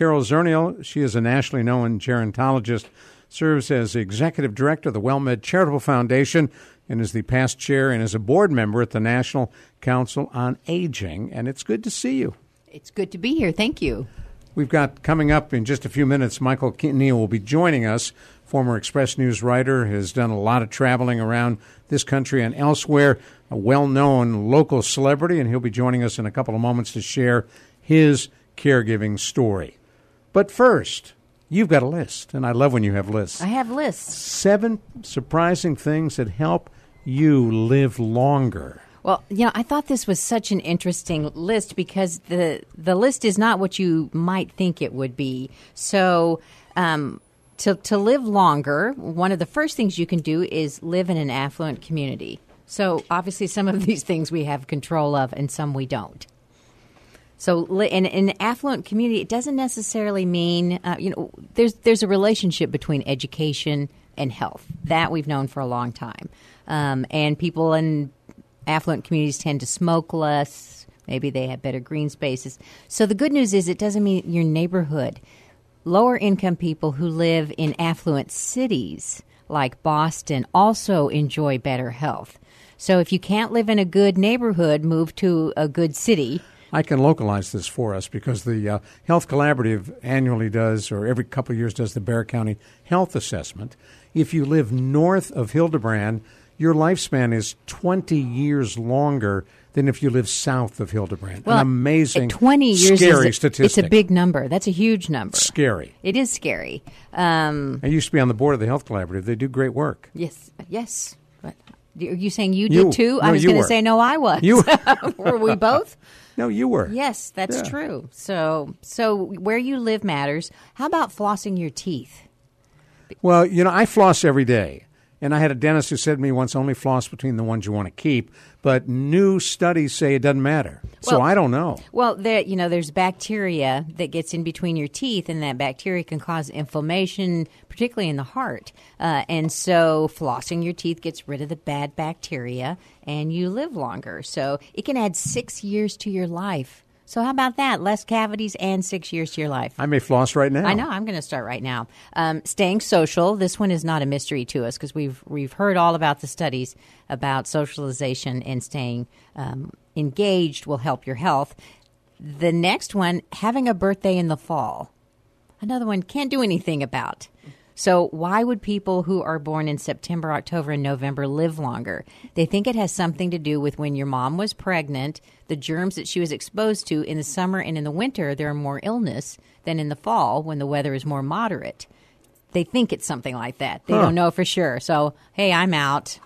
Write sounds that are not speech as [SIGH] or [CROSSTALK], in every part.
Carol Zernial. She is a nationally known gerontologist, serves as executive director of the WellMed Charitable Foundation, and is the past chair and is a board member at the National Council on Aging. And it's good to see you. It's good to be here. Thank you. We've got coming up in just a few minutes, Michael Neal will be joining us. Former Express News writer, has done a lot of traveling around this country and elsewhere, a well known local celebrity, and he'll be joining us in a couple of moments to share his caregiving story. But first, you've got a list, and I love when you have lists. I have lists. Seven surprising things that help you live longer. Well, you know, I thought this was such an interesting list because the the list is not what you might think it would be. So, um, to to live longer, one of the first things you can do is live in an affluent community. So, obviously, some of these things we have control of, and some we don't. So, in, an affluent community, it doesn't necessarily mean uh, you know there's there's a relationship between education and health that we've known for a long time, um, and people in affluent communities tend to smoke less. Maybe they have better green spaces. So the good news is it doesn't mean your neighborhood. Lower income people who live in affluent cities like Boston also enjoy better health. So if you can't live in a good neighborhood, move to a good city. I can localize this for us because the uh, Health Collaborative annually does, or every couple of years does, the Bexar County Health Assessment. If you live north of Hildebrand, your lifespan is 20 years longer than if you live south of Hildebrand. Well, An amazing, 20 years scary is a, statistic. It's a big number. That's a huge number. Scary. It is scary. Um, I used to be on the board of the Health Collaborative. They do great work. yes, yes. But are you saying you, You- did too? no, I was going to say no. I was. You- [LAUGHS] were we both? No, you were. Yes, that's Yeah. true. So, so where you live matters. How about flossing your teeth? Well, you know, I floss every day. And I had a dentist who said to me once only floss between the ones you want to keep. But new studies say it doesn't matter. so Well- I don't know. Well, there, you know, there's bacteria that gets in between your teeth, and that bacteria can cause inflammation, particularly in the heart. Uh, and so, flossing your teeth gets rid of the bad bacteria, and you live longer. So, it can add six years to your life. So, how about that? Less cavities and six years to your life. I may floss right now. I know. I'm going to start right now. Um, staying social. This one is not a mystery to us because we've we've heard all about the studies about socialization and staying um, engaged will help your health. The next one, having a birthday in the fall. Another one can't do anything about. So, why would people who are born in September, October, and November live longer? They think it has something to do with when your mom was pregnant, the germs that she was exposed to in the summer and in the winter, there are more illness than in the fall when the weather is more moderate. They think it's something like that. They Huh. don't know for sure. So, hey, I'm out.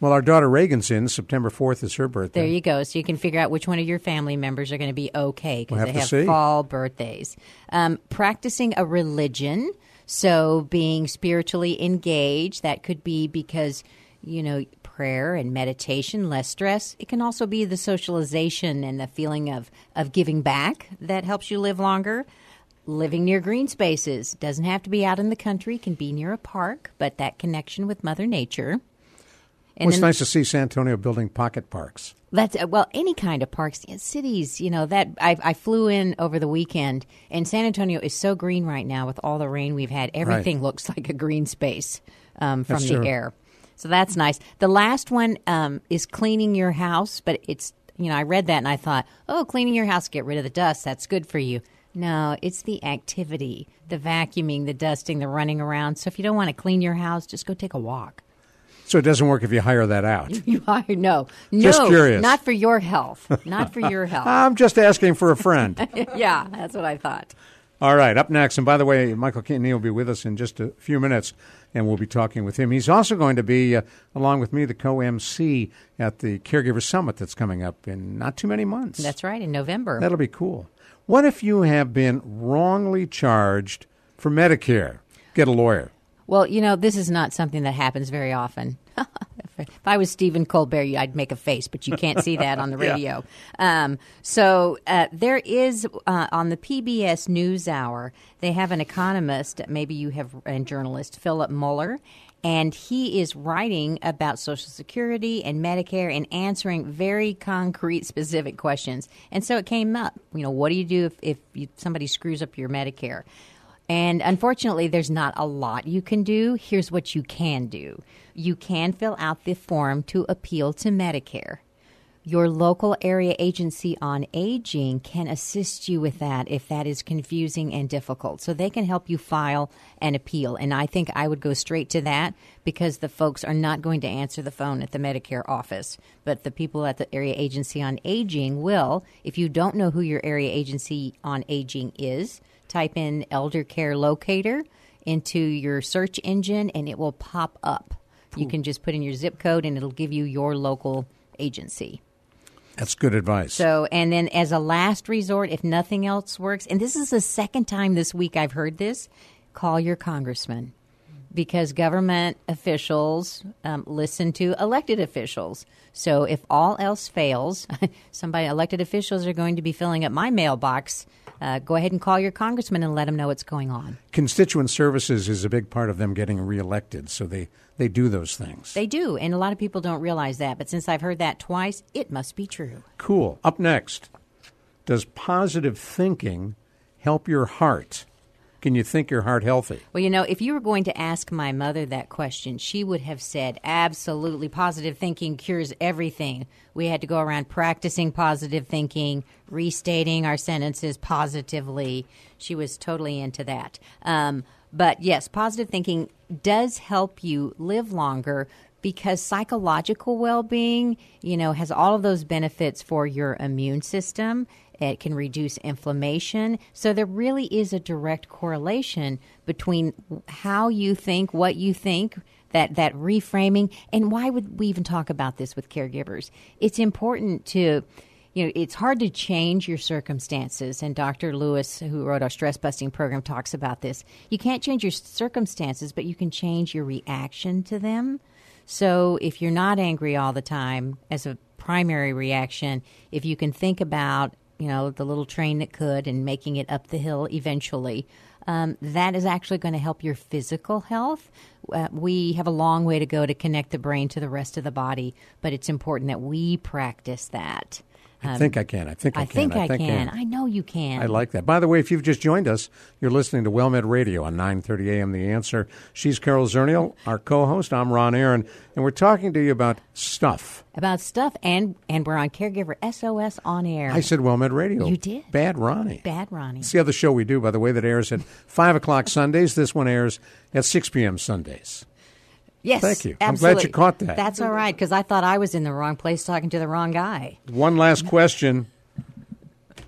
Well, our daughter Reagan's in. September 4th is her birthday. There you go. So you can figure out which one of your family members are going to be okay because We'll they have see. fall birthdays. Um, practicing a religion, so being spiritually engaged, that could be because you know prayer and meditation, less stress. It can also be the socialization and the feeling of of giving back that helps you live longer. Living near green spaces doesn't have to be out in the country; can be near a park, but that connection with Mother Nature. Well, it's nice to see San Antonio building pocket parks. that's well, any kind of parks, cities. You know that I, I flew in over the weekend, and San Antonio is so green right now with all the rain we've had. Everything looks like a green space um, from That's the true. air. So that's nice. The last one um, is cleaning your house, but it's you know, I read that and I thought, oh, cleaning your house, get rid of the dust. That's good for you. No, it's the activity, the vacuuming, the dusting, the running around. So if you don't want to clean your house, just go take a walk. So it doesn't work if you hire that out. [LAUGHS] You hire no, no, Just curious. not for your health, not for your [LAUGHS] health. I'm just asking for a friend. [LAUGHS] yeah, that's what I thought. All right, up next, and by the way, Michael Quintanilla will be with us in just a few minutes, and we'll be talking with him. He's also going to be, uh, along with me, the co-MC at the Caregiver Summit that's coming up in not too many months. That's right, in November. That'll be cool. What if you have been wrongly charged for Medicare? Get a lawyer. Well, you know, this is not something that happens very often. [LAUGHS] if I was Stephen Colbert, I'd make a face, but you can't see that on the [LAUGHS] Yeah. radio. um, so uh, there is uh, on the PBS NewsHour, they have an economist, maybe you have a journalist, Philip Moeller. And he is writing about Social Security and Medicare and answering very concrete, specific questions. And so it came up. You know, what do you do if, if you, somebody screws up your Medicare? And unfortunately, there's not a lot you can do. Here's what you can do you can fill out the form to appeal to Medicare. Your local area agency on aging can assist you with that if that is confusing and difficult. So they can help you file an appeal. And I think I would go straight to that because the folks are not going to answer the phone at the Medicare office. But the people at the area agency on aging will. If you don't know who your area agency on aging is, type in elder care locator into your search engine and it will pop up. You can just put in your zip code and it'll give you your local agency. That's good advice. So, and then as a last resort, if nothing else works, and this is the second time this week I've heard this, call your congressman because government officials um, listen to elected officials. So, if all else fails, [LAUGHS] somebody elected officials are going to be filling up my mailbox. Uh, go ahead and call your congressman and let him know what's going on. Constituent services is a big part of them getting reelected, so they, they do those things. They do, and a lot of people don't realize that. But since I've heard that twice, it must be true. Cool. Up next, does positive thinking help your heart? Can you think your heart healthy? Well, you know, if you were going to ask my mother that question, she would have said, absolutely, positive thinking cures everything. We had to go around practicing positive thinking, restating our sentences positively. She was totally into that. Um, but yes, positive thinking does help you live longer because psychological well-being, you know, has all of those benefits for your immune system. It can reduce inflammation. So there really is a direct correlation between how you think, what you think, that that reframing, and why would we even talk about this with caregivers? It's important to you know, it's hard to change your circumstances. And Dr. Lewis, who wrote our stress busting program, talks about this. You can't change your circumstances, but you can change your reaction to them. So if you're not angry all the time as a primary reaction, if you can think about, you know, the little train that could and making it up the hill eventually, um, that is actually going to help your physical health. Uh, we have a long way to go to connect the brain to the rest of the body, but it's important that we practice that. I um, think I can. I think I, can. I can. think I, can. I know you can. I like that. By the way, if you've just joined us, you're listening to WellMed Radio on 9:30 a.m. The Answer. She's Carol Zernial, our co-host. I'm Ron Aaron, and we're talking to you about stuff. about stuff, and and we're on Caregiver SOS on air. I said WellMed Radio. You did. Bad Ronnie. Bad Ronnie. It's the other show we do, by the way, that airs at 5 o'clock Sundays. This one airs at 6 p.m. Sundays. Yes, Thank you. I'm glad you caught that. That's all right because I thought I was in the wrong place talking to the wrong guy. One last question.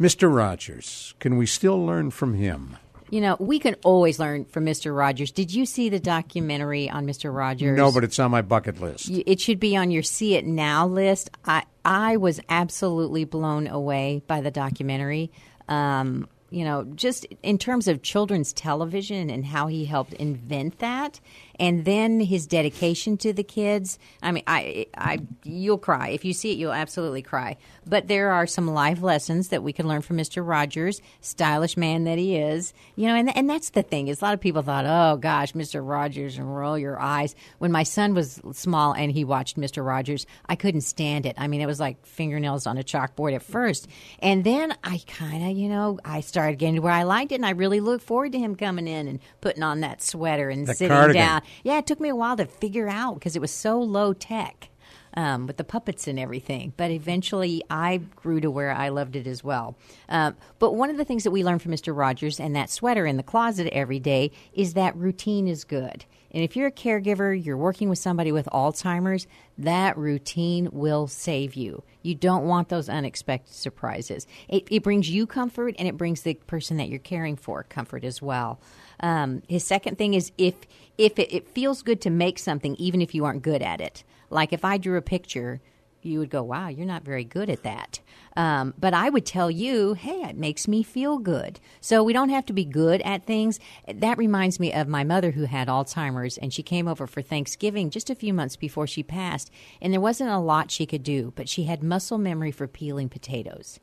Mr. Rogers, can we still learn from him? You know, we can always learn from Mr. Rogers. Did you see the documentary on Mr. Rogers? No, but it's on my bucket list. It should be on your see it now list. I I was absolutely blown away by the documentary. Um, you know, just in terms of children's television and how he helped invent that, and then his dedication to the kids. I mean, I, I, you'll cry if you see it. You'll absolutely cry. But there are some life lessons that we can learn from Mr. Rogers, stylish man that he is. You know, and and that's the thing is a lot of people thought, oh gosh, Mr. Rogers, and roll your eyes. When my son was small and he watched Mr. Rogers, I couldn't stand it. I mean, it was like fingernails on a chalkboard at first, and then I kind of, you know, I started getting to where I liked it, and I really looked forward to him coming in and putting on that sweater and The sitting cardigan. down. Yeah, it took me a while to figure out because it was so low tech. Um, with the puppets and everything. But eventually, I grew to where I loved it as well. Um, but one of the things that we learned from Mr. Rogers and that sweater in the closet every day is that routine is good. And if you're a caregiver, you're working with somebody with Alzheimer's, that routine will save you. You don't want those unexpected surprises. It, it brings you comfort and it brings the person that you're caring for comfort as well. Um, his second thing is if if it, it feels good to make something, even if you aren't good at it. Like if I drew a picture, you would go, "Wow, you're not very good at that." Um, but I would tell you, "Hey, it makes me feel good." So we don't have to be good at things. That reminds me of my mother who had Alzheimer's, and she came over for Thanksgiving just a few months before she passed, and there wasn't a lot she could do, but she had muscle memory for peeling potatoes.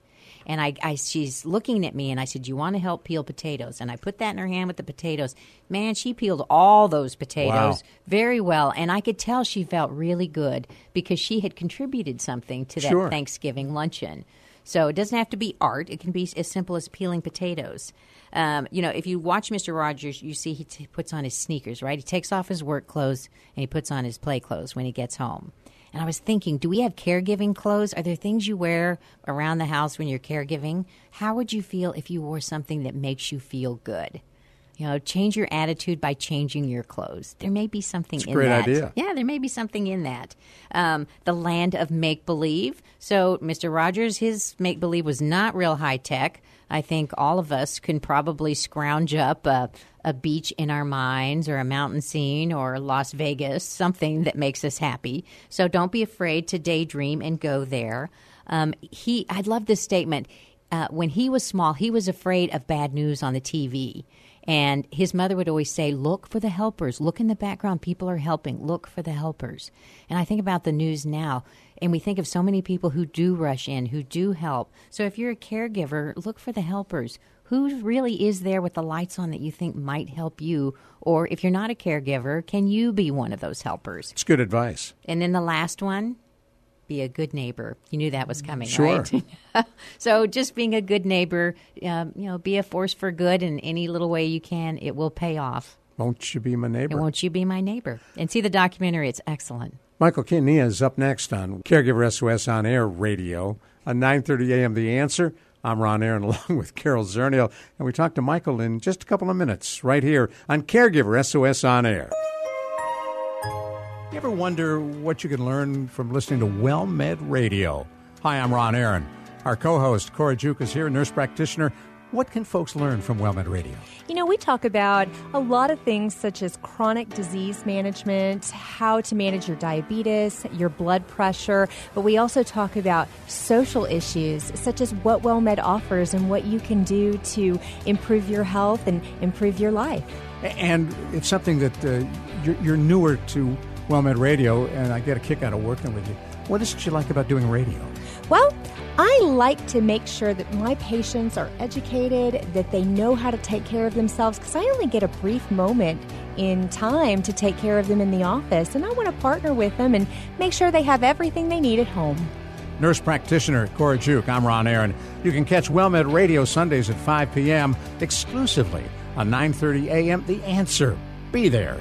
And I, I, she's looking at me, and I said, you want to help peel potatoes?" And I put that in her hand with the potatoes. Man, she peeled all those potatoes Wow. very well, and I could tell she felt really good because she had contributed something to that Sure. Thanksgiving luncheon. So it doesn't have to be art; it can be as simple as peeling potatoes. Um, you know, if you watch Mr. Rogers, you see he t- puts on his sneakers, right? He takes off his work clothes and he puts on his play clothes when he gets home. And I was thinking, do we have caregiving clothes? Are there things you wear around the house when you're caregiving? How would you feel if you wore something that makes you feel good? You know, change your attitude by changing your clothes. There may be something a in great that. idea. Yeah, there may be something in that. Um, the land of make believe. So, Mr. Rogers, his make believe was not real high tech. I think all of us can probably scrounge up a, a beach in our minds or a mountain scene or Las Vegas, something that makes us happy. So, don't be afraid to daydream and go there. Um, he, I love this statement. Uh, when he was small, he was afraid of bad news on the TV. And his mother would always say, Look for the helpers. Look in the background. People are helping. Look for the helpers. And I think about the news now, and we think of so many people who do rush in, who do help. So if you're a caregiver, look for the helpers. Who really is there with the lights on that you think might help you? Or if you're not a caregiver, can you be one of those helpers? It's good advice. And then the last one, be a good neighbor. You knew that was coming, Sure. right? [LAUGHS] so just being a good neighbor, um, you know, be a force for good in any little way you can. It will pay off. Won't you be my neighbor? And won't you be my neighbor? And see the documentary; it's excellent. Michael Quintanilla is up next on Caregiver SOS on Air Radio on 9:30 a.m. The Answer. I'm Ron Aaron [LAUGHS] along with Carol Zernial, and we talk to Michael in just a couple of minutes right here on Caregiver SOS on Air. You ever wonder what you can learn from listening to WellMed Radio? Hi, I'm Ron Aaron. Our co-host Cora Juke is here, nurse practitioner. What can folks learn from WellMed Radio? You know, we talk about a lot of things such as chronic disease management, how to manage your diabetes, your blood pressure, but we also talk about social issues such as what WellMed offers and what you can do to improve your health and improve your life. And it's something that uh, you're, you're newer to WellMed Radio, and I get a kick out of working with you. What is it you like about doing radio? Well, I like to make sure that my patients are educated, that they know how to take care of themselves, because I only get a brief moment in time to take care of them in the office, and I want to partner with them and make sure they have everything they need at home. Nurse practitioner Cora Juke. I'm Ron Aaron. You can catch WellMed Radio Sundays at 5 p.m. exclusively on 9:30 a.m. The Answer. Be there.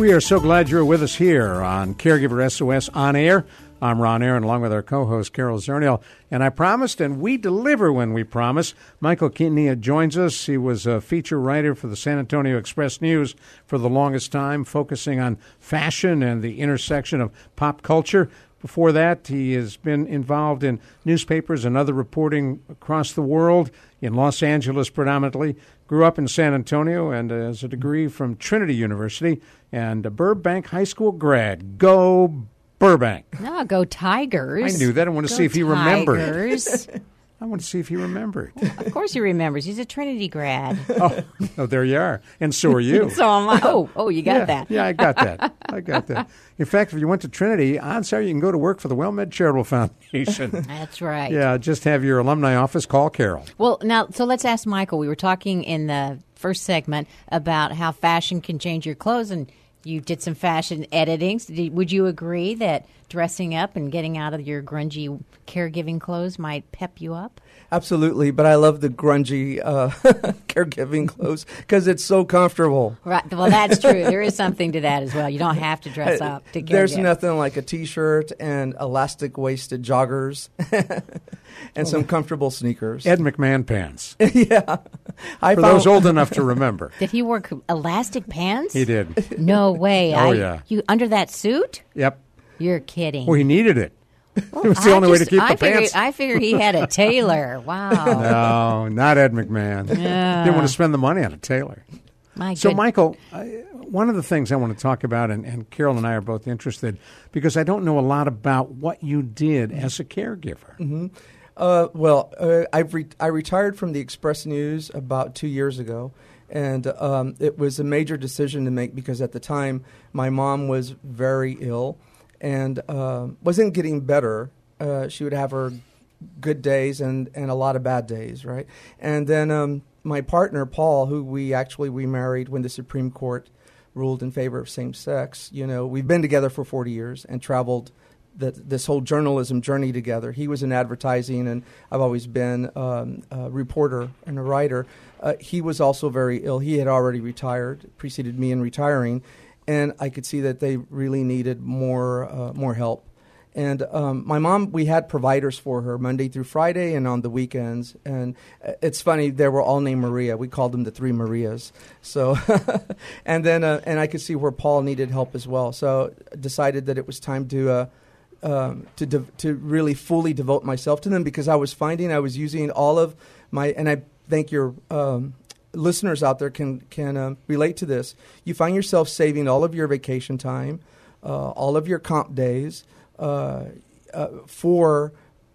We are so glad you're with us here on Caregiver SOS on air. I'm Ron Aaron, along with our co-host Carol Zernial, and I promised, and we deliver when we promise. Michael Quintanilla joins us. He was a feature writer for the San Antonio Express News for the longest time, focusing on fashion and the intersection of pop culture. Before that, he has been involved in newspapers and other reporting across the world, in Los Angeles predominantly. Grew up in San Antonio and has a degree from Trinity University and a Burbank High School grad. Go Burbank. No, go Tigers. I knew that. I want to Go see if he remembered. [LAUGHS] I want to see if he remembered. of course he remembers. He's a Trinity grad. oh, oh, there you are. And so are you. [LAUGHS] so am I. Oh, oh, you got yeah, that. Yeah, I got that. [LAUGHS] I got that. In fact, if you went to Trinity, odds are you can go to work for the WellMed Charitable Foundation. [LAUGHS] That's right. yeah, just have your alumni office call Carol. Well, now, so let's ask Michael. We were talking in the first segment about how fashion can change your clothes, and You did some fashion editing. Would you agree that dressing up and getting out of your grungy caregiving clothes might pep you up? Absolutely, but I love the grungy uh, [LAUGHS] caregiving clothes because it's so comfortable. Right. Well, that's true. there is something to that as well. You don't have to dress up to care. There's nothing like a t-shirt and elastic waisted joggers [LAUGHS] and some comfortable sneakers. Ed McMahon pants. [LAUGHS] yeah, I For found- those old enough to remember, Did he wear elastic pants? he did. No way. Oh, I, yeah. You under that suit? Yep. You're kidding. Well, he needed it. [LAUGHS] it was the I only way to keep I the figured, pants. I figured he had a [LAUGHS] tailor. Wow. No, not Ed McMahon. Didn't want to spend the money on a tailor. My So, good- Michael, I, one of the things I want to talk about, and, and Carol and I are both interested, because I don't know a lot about what you did as a caregiver. Uh, well, uh, I've re- I retired from the Express News about two years ago, and um, it was a major decision to make because at the time my mom was very ill and uh, wasn't getting better. Uh, she would have her good days and, and a lot of bad days, right? And then um, my partner Paul, who we actually remarried when the Supreme Court ruled in favor of same sex. You know, we've been together for 40 years and traveled the, this whole journalism journey together. He was in advertising, and I've always been um, a reporter and a writer. Uh, he was also very ill. He had already retired, preceded me in retiring, and I could see that they really needed more uh, more help. And um, my mom, we had providers for her Monday through Friday and on the weekends. And uh, it's funny, they were all named Maria. We called them the three Marias. So, [LAUGHS] and then, uh, and I could see where Paul needed help as well. So, decided that it was time to. Uh, um, to dev- to really fully devote myself to them because I was finding I was using all of my and I thank your um, listeners out there can can uh, relate to this. You find yourself saving all of your vacation time, uh, all of your comp days uh, uh, for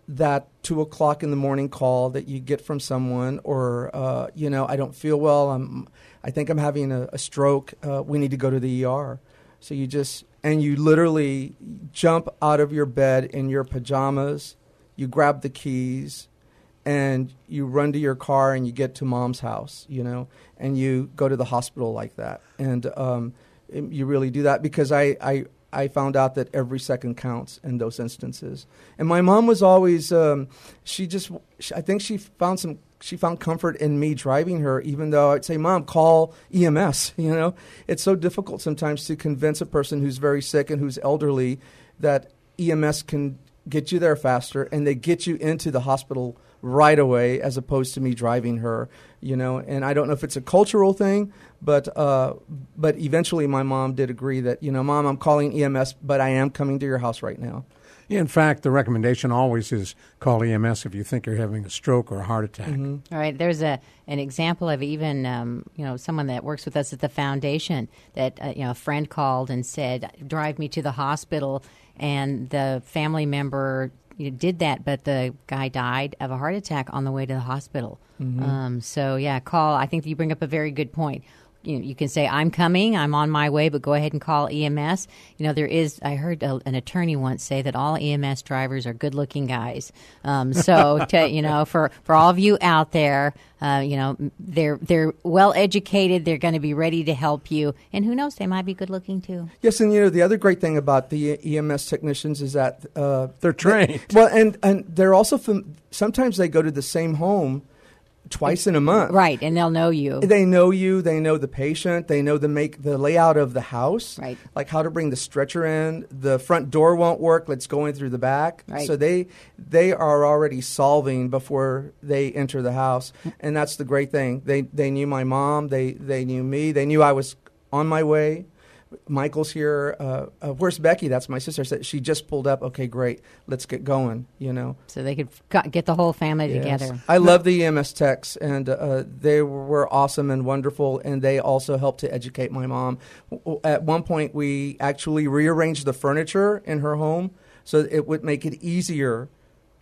that two o'clock in the morning call that you get from someone, or uh, you know, I don't feel well. I'm, I think I'm having a, a stroke. Uh, we need to go to the ER. So you just and you literally jump out of your bed in your pajamas. You grab the keys, and you run to your car and you get to mom's house. You know, and you go to the hospital like that. And um, you really do that because I, I I found out that every second counts in those instances. And my mom was always, um, she just, she, I think she found some, she found comfort in me driving her, even though I'd say, Mom, call EMS. [LAUGHS] You know, it's so difficult sometimes to convince a person who's very sick and who's elderly that EMS can get you there faster and they get you into the hospital right away as opposed to me driving her you know? And i don't know if it's a cultural thing but uh, but eventually my mom did agree that you know mom i'm calling ems but i am coming to your house right now. In fact, the recommendation always is call EMS if you think you're having a stroke or a heart attack. All right, there's a an example of even um, you know someone that works with us at the foundation that uh, you know a friend called and said drive me to the hospital, and the family member you know, did that, but the guy died of a heart attack on the way to the hospital. Um, so yeah, call. I think you bring up a very good point. You, you can say I'm coming, I'm on my way, but go ahead and call EMS. You know there is. I heard a, an attorney once say that all EMS drivers are good-looking guys. Um, so [LAUGHS] to, you know, for for all of you out there, uh, you know they're they're well educated. They're going to be ready to help you, and who knows, they might be good-looking too. yes and you know the other great thing about the ems technicians is that uh, They're trained. well and and they're also fam- sometimes they go to the same home twice in a month Right, and they'll know you. They know you. They know the patient. They know the make the layout of the house. Right. Like how to bring the stretcher in. The front door won't work. Let's go in through the back. Right. So they they are already solving before they enter the house, and that's the great thing. They they knew my mom. They they knew me. They knew I was on my way. Michael's here. Uh, uh, where's Becky? That's my sister. Said she just pulled up. Okay, great. Let's get going. You know. so they could get the whole family Yes. together. I love the EMS techs, and uh, they were awesome and wonderful, and they also helped to educate my mom. At one point, we actually rearranged the furniture in her home so it would make it easier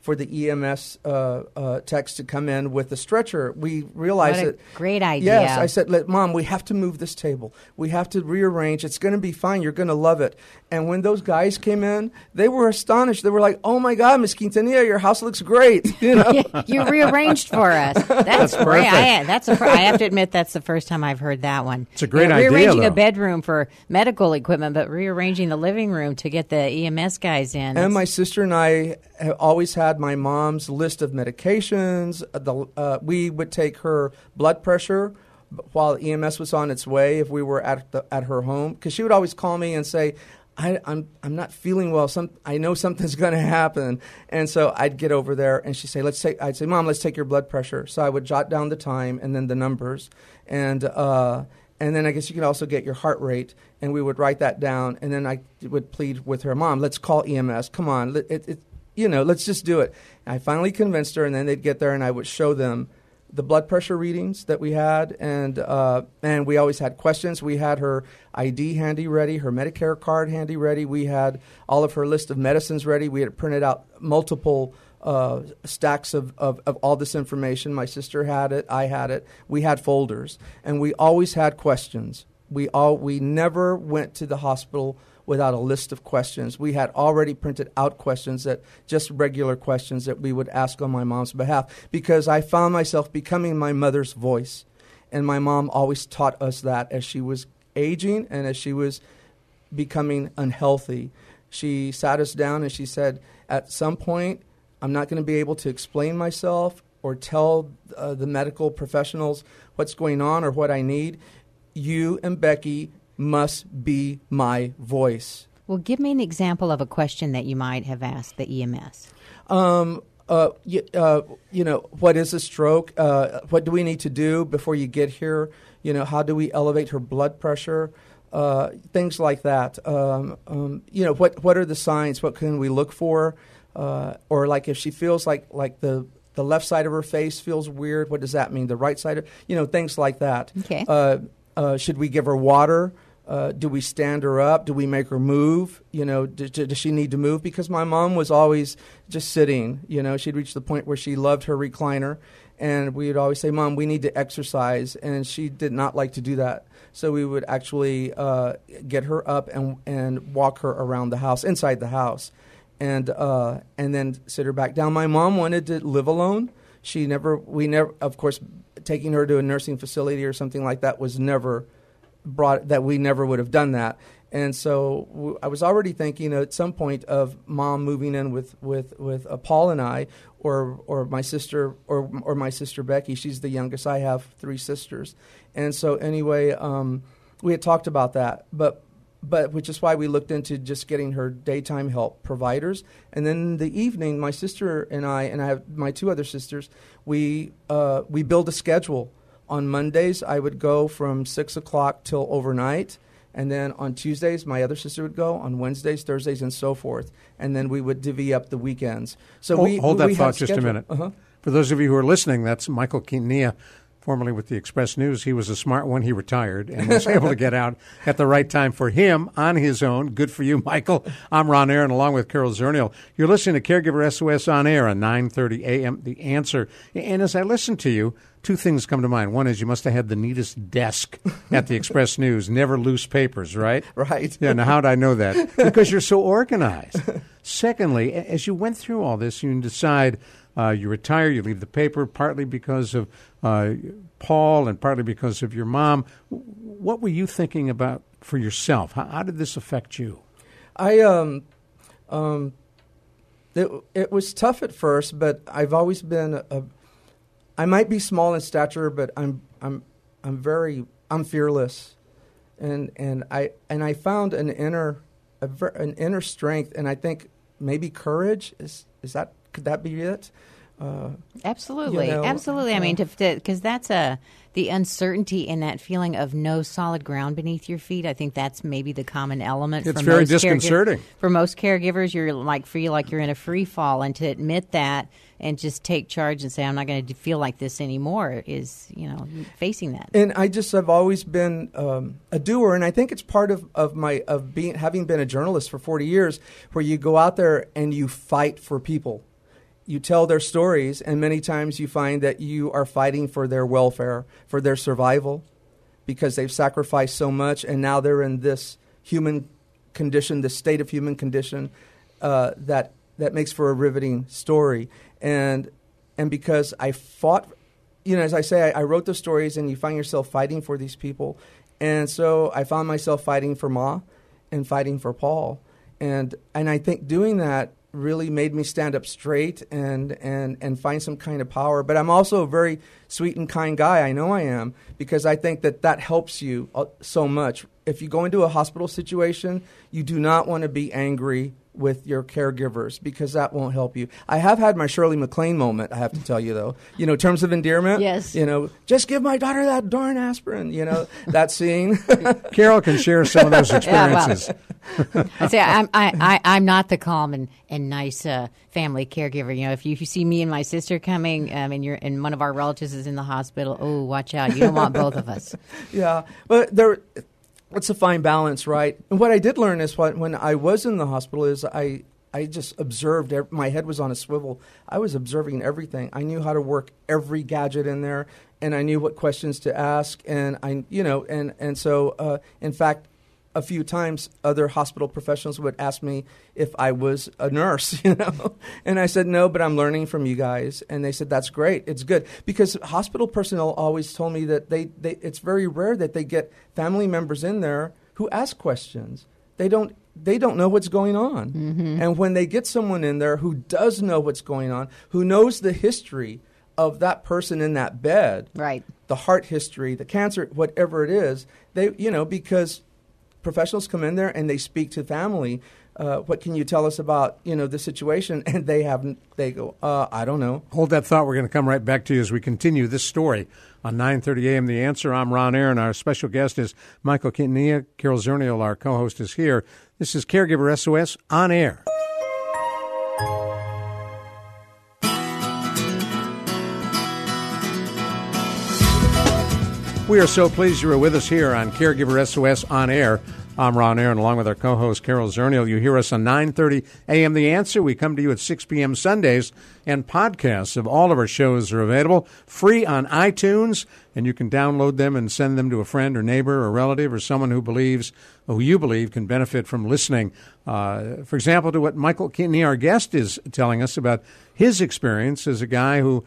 for the EMS uh, uh, techs to come in with the stretcher. We realized What a that great idea. Yes, I said, "Mom, we have to move this table. We have to rearrange. It's going to be fine. You're going to love it." And when those guys came in, they were astonished. They were like, "Oh my God, Miss Quintanilla, your house looks great." [LAUGHS] You know. [LAUGHS] you rearranged for us. [LAUGHS] That's, great. I, that's a fir- I have to admit that's the first time I've heard that one. It's a great You know, idea, Rearranging though. a bedroom for medical equipment, but rearranging the living room to get the EMS guys in. And my sister and I have always had my mom's list of medications. The, uh, we would take her blood pressure while EMS was on its way if we were at the, at her home because she would always call me and say. I, I'm I'm not feeling well. Some I know [LAUGHS] something's going to happen, and so I'd get over there, and she'd say, "Let's take." I'd say, "Mom, let's take your blood pressure." So I would jot down the time and then the numbers, and uh, and then I guess you can also get your heart rate, and we would write that down, and then I would plead with her, "Mom, let's call EMS. Come on, it, it, you know, let's just do it." And I finally convinced her, and then they'd get there, and I would show them the blood pressure readings that we had, and uh, and we always had questions. We had her ID handy ready, her Medicare card handy ready. We had all of her list of medicines ready. We had printed out multiple uh, stacks of, of, of all this information. My sister had it, I had it. We had folders, and we always had questions. We all we never went to the hospital without a list of questions. We had already printed out questions that just regular questions that we would ask on my mom's behalf because I found myself becoming my mother's voice. And my mom always taught us that as she was aging and as she was becoming unhealthy. She sat us down and she said, At some point, I'm not going to be able to explain myself or tell uh, the medical professionals what's going on or what I need. You and Becky must be my voice. well, give me an example of a question that you might have asked the EMS. Um, uh, y- uh, you know, what is a stroke? Uh, what do we need to do before you get here? You know, how do we elevate her blood pressure? Uh, things like that. Um, um, you know, what what are the signs? What can we look for? Uh, or like if she feels like like the the left side of her face feels weird, what does that mean? The right side, of, you know, things like that. Okay. Uh, uh, should we give her water? Uh, do we stand her up? Do we make her move? You know, d- d- does she need to move? Because my mom was always just sitting. You know, she'd reached the point where she loved her recliner, and we would always say, "Mom, we need to exercise," and she did not like to do that. So we would actually uh, get her up and and walk her around the house, inside the house, and uh, and then sit her back down. My mom wanted to live alone. She never, we never, of course, taking her to a nursing facility or something like that was never brought that we never would have done that. And so w- I was already thinking at some point of mom moving in with with with uh, Paul and I, or or my sister or or my sister Becky. She's the youngest. I have three sisters, and so anyway, um, we had talked about that, but. But which is why we looked into just getting her daytime help providers, and then in the evening, my sister and I, and I have my two other sisters, we uh, we build a schedule on Mondays, I would go from six o'clock till overnight, and then on Tuesdays, my other sister would go. On Wednesdays, Thursdays, and so forth, and then we would divvy up the weekends. So hold, we hold that had thought just a minute. Uh-huh. For those of you who are listening, that's Michael Quintanilla, formerly with the Express News. He was a smart one. He retired and was [LAUGHS] able to get out at the right time for him on his own. Good for you, Michael. I'm Ron Aaron, along with Carol Zernial. You're listening to Caregiver SOS on air on 9:30 a.m. The Answer. And as I listen to you, two things come to mind. One is you must have had the neatest desk at the [LAUGHS] Express News. Never loose papers, right? Right. Yeah. Now, how'd I know that? [LAUGHS] Because you're so organized. Secondly, as you went through all this, you decide uh, you retire, you leave the paper, partly because of uh, Paul and partly because of your mom. What were you thinking about for yourself? How, how did this affect you? I um um it it was tough at first, but I've always been a, a I might be small in stature, but I'm I'm I'm very I'm fearless, and and I and I found an inner ver, an inner strength, and I think maybe courage is is that could that be it? Uh, Absolutely, You know, absolutely. I mean, uh, because that's a the uncertainty and that feeling of no solid ground beneath your feet. I think that's maybe the common element. It's for very most caregiv- disconcerting. for most caregivers. You're like feel like you're in a free fall, and to admit that and just take charge and say, "I'm not going to feel like this anymore," is you know facing that. and I just have always been um, a doer, and I think it's part of, of my of being having been a journalist for forty years, where you go out there and you fight for people, you tell their stories, and many times you find that you are fighting for their welfare, for their survival, because they've sacrificed so much, and now they're in this human condition, this state of human condition uh, that that makes for a riveting story. And and because I fought, you know, as I say, I, I wrote the stories, and you find yourself fighting for these people, and so I found myself fighting for Ma, and fighting for Paul, and and I think doing that really made me stand up straight and, and, and find some kind of power. But I'm also a very sweet and kind guy. I know I am because I think that that helps you uh, so much. If you go into a hospital situation, you do not want to be angry with your caregivers because that won't help you. I have had my Shirley MacLaine moment, I have to tell you though. You know, terms of endearment. Yes. You know, just give my daughter that darn aspirin, you know, that scene. [LAUGHS] Carol can share some of those experiences. [LAUGHS] Yeah, well, I [LAUGHS] say I'm I, I I'm not the calm and and nice uh, family caregiver. You know, if you, if you see me and my sister coming, um, and you're and one of our relatives is in the hospital, oh, watch out! You don't want both of us. yeah, but there it's a fine balance, right? And what I did learn is what, when I was in the hospital is I I just observed. My head was on a swivel. I was observing everything. I knew how to work every gadget in there, and I knew what questions to ask. And I, you know, and and so uh, in fact, a few times other hospital professionals would ask me if I was a nurse, [LAUGHS] you know. and I said no, but I'm learning from you guys. And they said that's great. It's good because hospital personnel always told me that they, they it's very rare that they get family members in there who ask questions. They don't they don't know what's going on. Mm-hmm. And when they get someone in there who does know what's going on, who knows the history of that person in that bed, right? The heart history, the cancer, whatever it is, they you know because professionals come in there and they speak to family. Uh, what can you tell us about you know the situation? [LAUGHS] And they have they go, uh, I don't know. Hold that thought. We're going to come right back to you as we continue this story on 9:30 a.m. The Answer. I'm Ron Aaron. And our special guest is Michael Quintanilla. Carol Zernial, our co-host, is here. This is Caregiver SOS on air. We are so pleased you are with us here on Caregiver SOS on air. I'm Ron Aaron, along with our co-host Carol Zernial. You hear us on 9:30 a.m. The Answer. We come to you at 6 p.m. Sundays, and podcasts of all of our shows are available free on iTunes, and you can download them and send them to a friend or neighbor or relative or someone who believes, who you believe, can benefit from listening. Uh, for example, to what Michael Quintanilla, our guest, is telling us about his experience as a guy who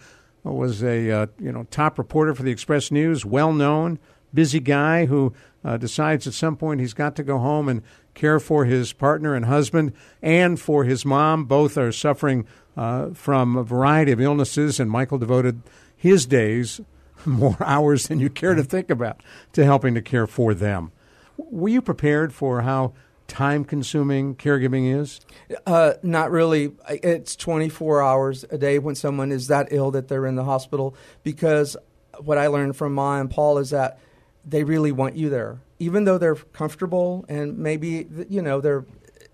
was a uh, you know top reporter for the Express News, well known, busy guy who uh, decides at some point he's got to go home and care for his partner and husband and for his mom. Both are suffering uh, from a variety of illnesses, and Michael devoted his days, [LAUGHS] more hours than you care to think about, to helping to care for them. Were you prepared for how time consuming caregiving is? Uh, not really. It's 24 hours a day when someone is that ill that they're in the hospital because what I learned from Ma and Paul is that they really want you there. Even though they're comfortable and maybe, you know, they're,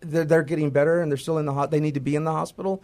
they're, getting better and they're still in the hot, they need to be in the hospital.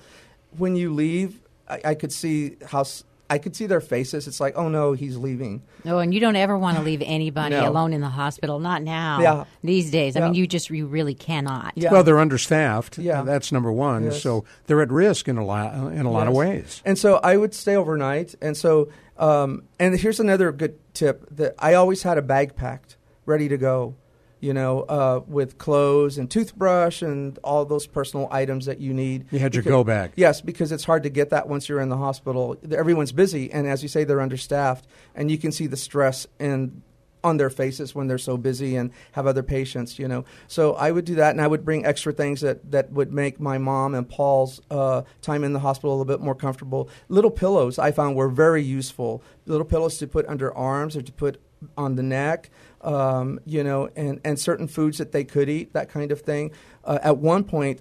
When you leave, I, I could see how I could see their faces. It's like, oh no, he's leaving. Oh, and you don't ever want to leave anybody No. alone in the hospital. Not now. Yeah. These days. I mean, you just you really cannot. Yeah. Well, they're understaffed. Yeah. that's number one. Yes. So they're at risk in a lot in a lot of ways. And so I would stay overnight. And so, um, and here's another good tip that I always had a bag packed, ready to go, you know, uh, with clothes and toothbrush and all those personal items that you need. You had your Because- go bag. Yes, because it's hard to get that once you're in the hospital. Everyone's busy, and as you say, they're understaffed, and you can see the stress in on their faces when they're so busy and have other patients, you know. So I would do that, and I would bring extra things that, that would make my mom and Paul's uh, time in the hospital a little bit more comfortable. Little pillows I found were very useful. Little pillows to put under arms or to put on the neck, um, you know, and, and certain foods that they could eat, that kind of thing. Uh, at one point,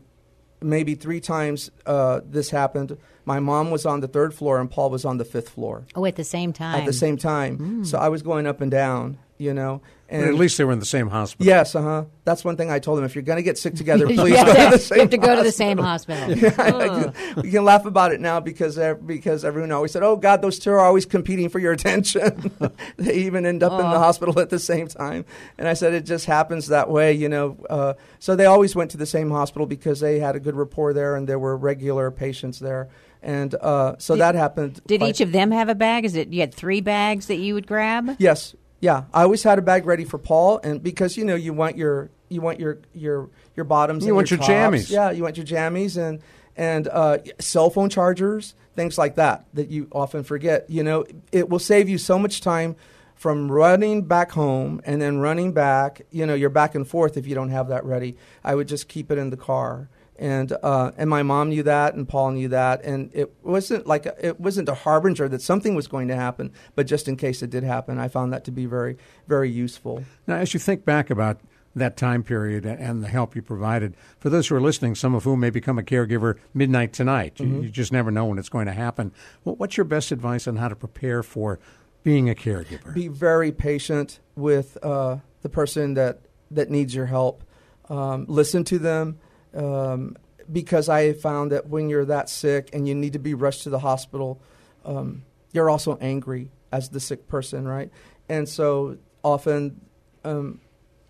maybe three times uh, this happened. My mom was on the third floor and Paul was on the fifth floor Oh, at the same time. at the same time. So I was going up and down, you know, And But at least they were in the same hospital. yes, uh huh. That's one thing I told them. If you're going to get sick together, [LAUGHS] please have go to- to the same. you have to go to the same hospital. Ugh. [LAUGHS] we can laugh about it now because ev- because everyone always said, "Oh God, those two are always competing for your attention." [LAUGHS] they even end up in the hospital at the same time. And I said, "It just happens that way, you know." Uh, so they always went to the same hospital because they had a good rapport there, and there were regular patients there. And uh, so that happened. Did quite- each of them have a bag? Is it you had three bags that you would grab? Yes, yeah. I always had a bag ready for Paul, and because you know you want your you want your your your bottoms. You and want your tops. jammies. Yeah, you want your jammies and and uh, cell phone chargers, things like that that you often forget. You know, it will save you so much time from running back home and then running back. You know, you're back and forth if you don't have that ready. I would just keep it in the car. And uh, and my mom knew that, and Paul knew that, and it wasn't like a, it wasn't a harbinger that something was going to happen, but just in case it did happen, I found that to be very very useful. Now, as you think back about that time period and the help you provided, for those who are listening, some of whom may become a caregiver midnight tonight, you, Mm-hmm. you just never know when it's going to happen. Well, what's your best advice on how to prepare for being a caregiver? Be very patient with uh, the person that that needs your help. Um, listen to them. Um, because I found that when you're that sick and you need to be rushed to the hospital, um, you're also angry as the sick person, right? And so often, um,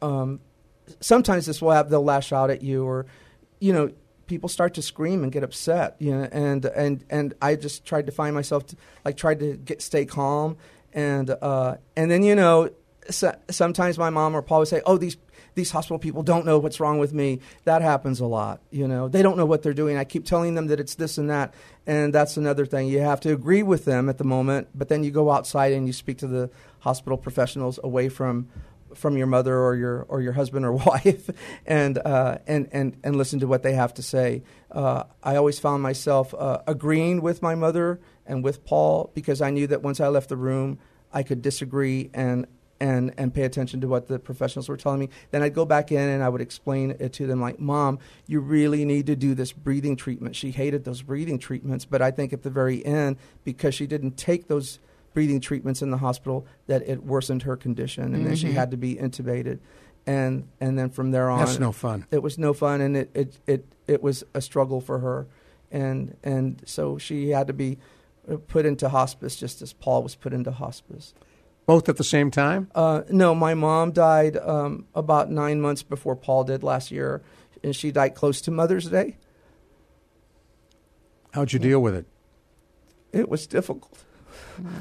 um, sometimes this will have they'll lash out at you, or you know, people start to scream and get upset, you know, and and and I just tried to find myself to, like tried to get stay calm, and uh, and then you know, so, sometimes my mom or Paul would say, "Oh, these." These hospital people don't know what's wrong with me. That happens a lot. You know, they don't know what they're doing. I keep telling them that it's this and that, and that's another thing. You have to agree with them at the moment, but then you go outside and you speak to the hospital professionals away from from your mother or your or your husband or [LAUGHS] wife, and uh, and and and listen to what they have to say. Uh, I always found myself uh, agreeing with my mother and with Paul because I knew that once I left the room, I could disagree and. And, and pay attention to what the professionals were telling me. Then I'd go back in and I would explain it to them like, Mom, you really need to do this breathing treatment. She hated those breathing treatments, but I think at the very end, because she didn't take those breathing treatments in the hospital that it worsened her condition and then she had to be intubated and and then from there on That's no fun. it was no fun and it, it, it, it was a struggle for her and and so she had to be uh, put into hospice just as Paul was put into hospice. Both at the same time? Uh, no, my mom died um, about nine months before Paul did last year, and she died close to Mother's Day. How'd you deal with it? It was difficult.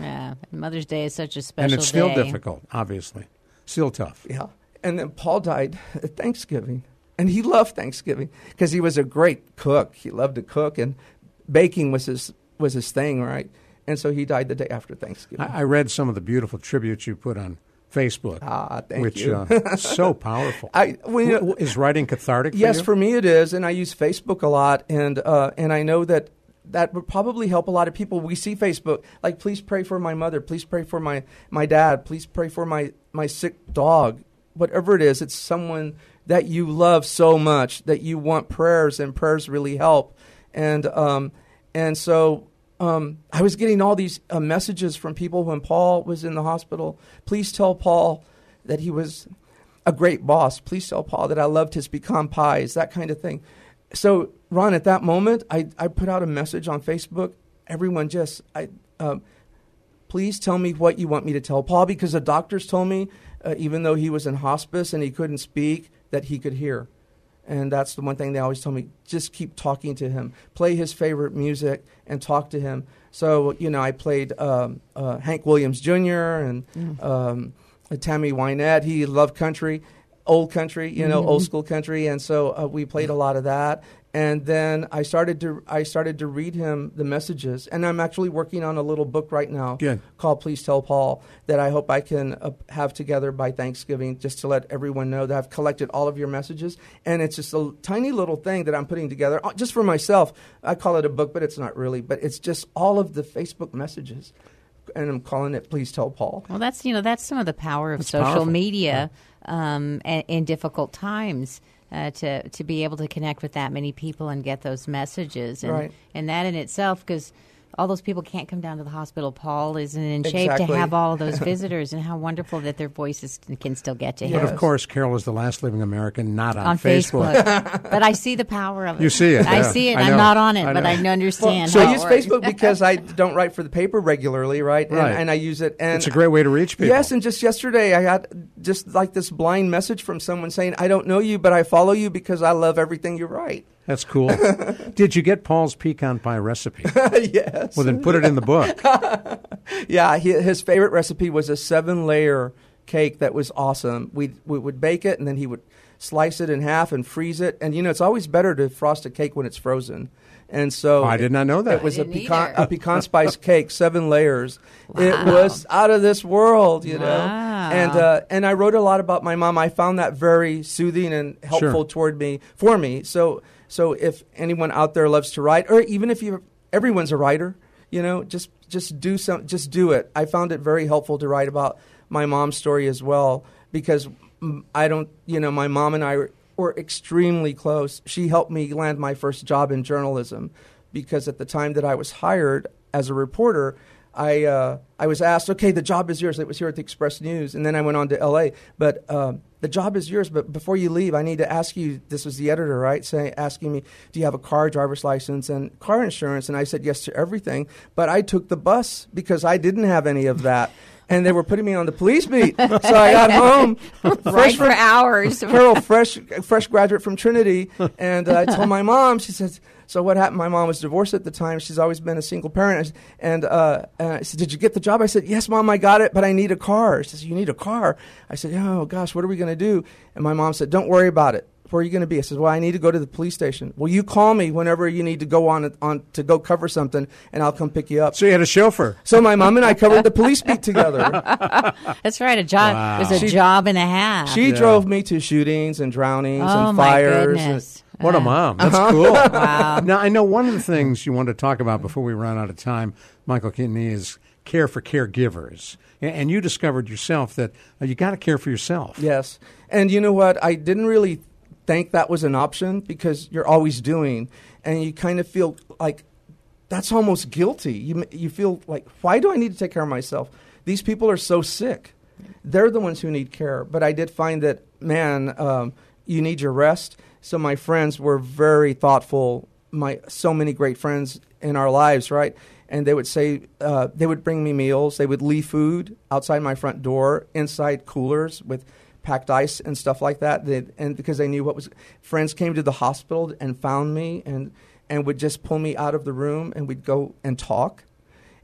Yeah, Mother's Day is such a special and it's still day. difficult, obviously. Still tough. Yeah. And then Paul died at Thanksgiving. And he loved Thanksgiving because he was a great cook. He loved to cook, and baking was his, was his thing, right? And so he died the day after Thanksgiving. I, I read some of the beautiful tributes you put on Facebook. Ah, thank which, you. uh, so [LAUGHS] powerful. I- when you- W- w- is writing cathartic for yes, you? for me it is, and I use Facebook a lot, and uh, and I know that that would probably help a lot of people. We see Facebook, like please pray for my mother, please pray for my my dad, please pray for my my sick dog, whatever it is. It's someone that you love so much that you want prayers, and prayers really help, and um and so. Um, I was getting all these uh, messages from people when Paul was in the hospital. Please tell Paul that he was a great boss. Please tell Paul that I loved his pecan pies, that kind of thing. So, Ron, at that moment, I, I put out a message on Facebook. Everyone just, I, um, please tell me what you want me to tell Paul because the doctors told me, uh, even though he was in hospice and he couldn't speak, that he could hear. And that's the one thing they always told me just keep talking to him, play his favorite music, and talk to him. So, you know, I played um, uh, Hank Williams Jr. and um, Tammy Wynette. He loved country, old country, you know, old school country. And so uh, we played a lot of that. And then I started to I started to read him the messages, and I'm actually working on a little book right now Good. called "Please Tell Paul" that I hope I can uh, have together by Thanksgiving, just to let everyone know that I've collected all of your messages, and it's just a tiny little thing that I'm putting together uh, just for myself. I call it a book, but it's not really. But it's just all of the Facebook messages, and I'm calling it "Please Tell Paul." Well, that's you know that's some of the power of That's social powerful. media um, a- in difficult times. Uh, to to be able to connect with that many people and get those messages, and Right. and that in itself, because all those people can't come down to the hospital. Paul isn't in shape Exactly. to have [LAUGHS] all of those [LAUGHS] visitors, and how wonderful that their voices can still get to him But of course, Carol is the last living American not on, on Facebook. [LAUGHS] but I see the power of it. You see it, I yeah. see it. I I'm not on it, I but. I understand. So how I it use works. Facebook because I don't write for the paper regularly, right? And, Right. and I use it. And It's a great way to reach people. Yes, and just yesterday I got just like this blind message from someone saying, "I don't know you, but I follow you because I love everything you write." That's cool. [LAUGHS] Did you get Paul's pecan pie recipe? [LAUGHS] yes. Well, then put it in the book. [LAUGHS] Yeah, he, his favorite recipe was a seven-layer cake that was awesome. We we would bake it, and then he would slice it in half and freeze it. And you know, it's always better to frost a cake when it's frozen. And so Oh, I did not know that. It was I a didn't pecan either. a pecan spice cake, seven layers. It was out of this world, you know. Wow. And uh, and I wrote a lot about my mom. I found that very soothing and helpful Sure. toward me for me. So so if anyone out there loves to write, or even if you everyone's a writer, you know, just just do some, just do it. I found it very helpful to write about my mom's story as well because I don't, you know, my mom and I were, were extremely close. She helped me land my first job in journalism because at the time that I was hired as a reporter. I uh, I was asked, okay, the job is yours. It was here at the Express News, and then I went on to L.A. But um, the job is yours. But before you leave, I need to ask you. This was the editor, right? Saying, asking me, do you have a car, driver's license, and car insurance? And I said yes to everything. But I took the bus because I didn't have any of that. And they were putting me on the police beat. So I got [LAUGHS] home, right fresh for hours. Carol, fresh fresh graduate from Trinity, and uh, I told my mom. She said, "So what happened?" My mom was divorced at the time. She's always been a single parent, and uh, uh, I said, "Did you get the job?" I said, "Yes, mom, I got it, but I need a car." She says, "You need a car?" I said, "Oh gosh, what are we going to do?" And my mom said, "Don't worry about it." Where are you going to be? I said, "Well, I need to go to the police station." Well, you call me whenever you need to go on on to go cover something, and I'll come pick you up. So you had a chauffeur. So my mom and I covered the police beat together. [LAUGHS] That's right. A job Wow. it was a She- job and a half. She drove me to shootings and drownings oh and my fires. and- goodness. What a Uh, mom. That's cool. Wow. Now, I know one of the things you want to talk about before we run out of time, Michael Kidney, is care for caregivers. And you discovered yourself that uh, you got to care for yourself. Yes. And you know what? I didn't really think that was an option because you're always doing, and you kind of feel like that's almost guilty. You, you feel like, why do I need to take care of myself? These people are so sick. They're the ones who need care. But I did find that, man, um, you need your rest. So my friends were very thoughtful. My so many great friends in our lives, right? And they would say uh, they would bring me meals. They would leave food outside my front door, inside coolers with packed ice and stuff like that. They, and because they knew what was, friends came to the hospital and found me and and would just pull me out of the room and we'd go and talk.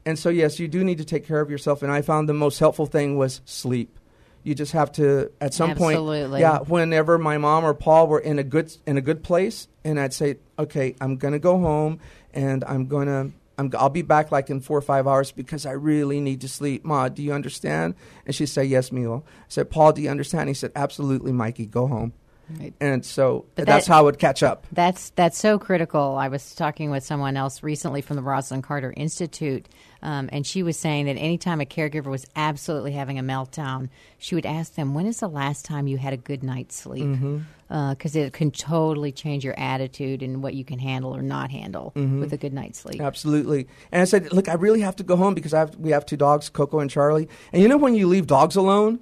And so yes, you do need to take care of yourself. And I found the most helpful thing was sleep. You just have to at some Absolutely. point. Yeah, whenever my mom or Paul were in a good in a good place, and I'd say, okay, I'm gonna go home, and I'm gonna. I'm, I'll be back like in four or five hours because I really need to sleep. Ma, do you understand? And she'd say, Yes, Milo. I said, Paul, do you understand? He said, Absolutely, Mikey, go home. Right. And so But that's that- how it would catch up. That's that's so critical. I was talking with someone else recently from the Rosalynn Carter Institute, um, and she was saying that anytime a caregiver was absolutely having a meltdown, she would ask them, "When is the last time you had a good night's sleep?" Mm-hmm. Uh, because it can totally change your attitude and what you can handle or not handle mm-hmm. with a good night's sleep. Absolutely. And I said, Look, I really have to go home because I have, we have two dogs, Coco and Charlie. And you know when you leave dogs alone?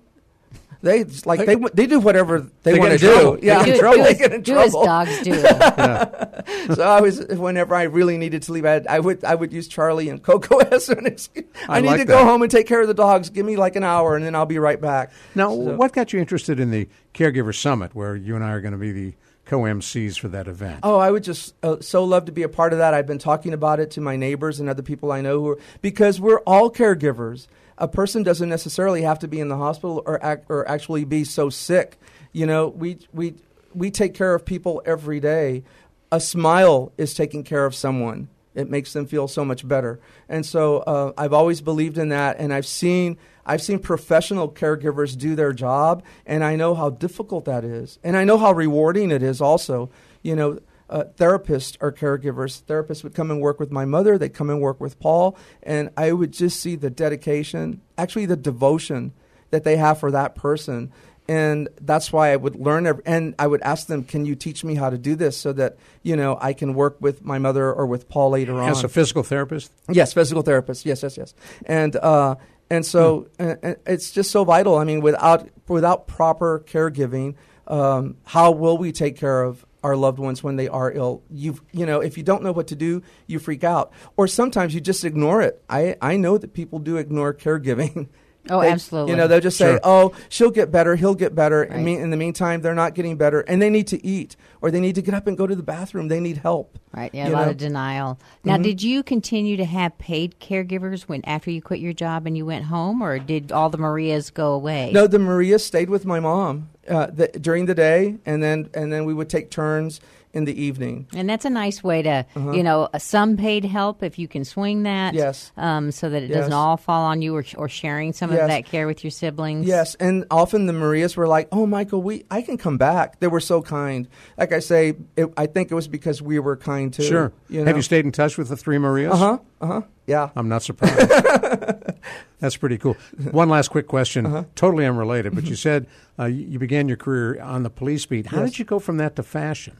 They like they they do whatever they, They want to get in trouble. do. Yeah, do, trouble. do they get in do as dogs do. [LAUGHS] [LAUGHS] so I was whenever I really needed to leave, I, I would I would use Charlie and Coco [LAUGHS] as an excuse. I, I need like to that. go home and take care of the dogs. Give me like an hour, and then I'll be right back. Now, So- what got you interested in the Caregiver Summit, where you and I are going to be the co-MCs for that event? Oh, I would just uh, so love to be a part of that. I've been talking about it to my neighbors and other people I know who are because we're all caregivers. A person doesn't necessarily have to be in the hospital or or actually be so sick. You know, we we we take care of people every day. A smile is taking care of someone. It makes them feel so much better. And so uh, I've always believed in that, and I've seen I've seen professional caregivers do their job, and I know how difficult that is, and I know how rewarding it is. Also, you know, uh, therapists are caregivers. Therapists would come and work with my mother. They'd come and work with Paul, and I would just see the dedication, actually the devotion that they have for that person. and that's why I would learn. Every, and I would ask them, "Can you teach me how to do this so that you know I can work with my mother or with Paul later on?" As a physical therapist. Yes, physical therapist. Yes, yes, yes. And uh, and so Hmm. and it's just so vital. I mean, without without proper caregiving, um, how will we take care of our loved ones when they are ill? You you know, if you don't know what to do, you freak out, or sometimes you just ignore it. I I know that people do ignore caregiving. [LAUGHS] Oh, They- absolutely. You know, they'll just say, Sure. "Oh, she'll get better. He'll get better." I Right. mean, in the meantime, they're not getting better, and they need to eat, or they need to get up and go to the bathroom. They need help. Right, yeah, You a lot know? of denial. Now, mm-hmm. did you continue to have paid caregivers when after you quit your job and you went home, or did all the Marias go away? No, the Maria stayed with my mom uh, the, during the day, and then and then we would take turns in the evening. And that's a nice way to, you know, uh, some paid help if you can swing that. Uh-huh. Yes. Um, so that it Yes. doesn't all fall on you or, or sharing some Yes. of that care with your siblings. Yes, and often the Marias were like, "Oh, Michael, we I can come back." They were so kind. Like I say, it, I think it was because we were kind too. Sure. You know? Have you stayed in touch with the three Marias? Uh huh. Uh huh. Yeah. I'm not surprised. [LAUGHS] That's pretty cool. One last quick question, Uh-huh. totally unrelated, but you said uh, you you began your career on the police beat. How Yes. did you go from that to fashion?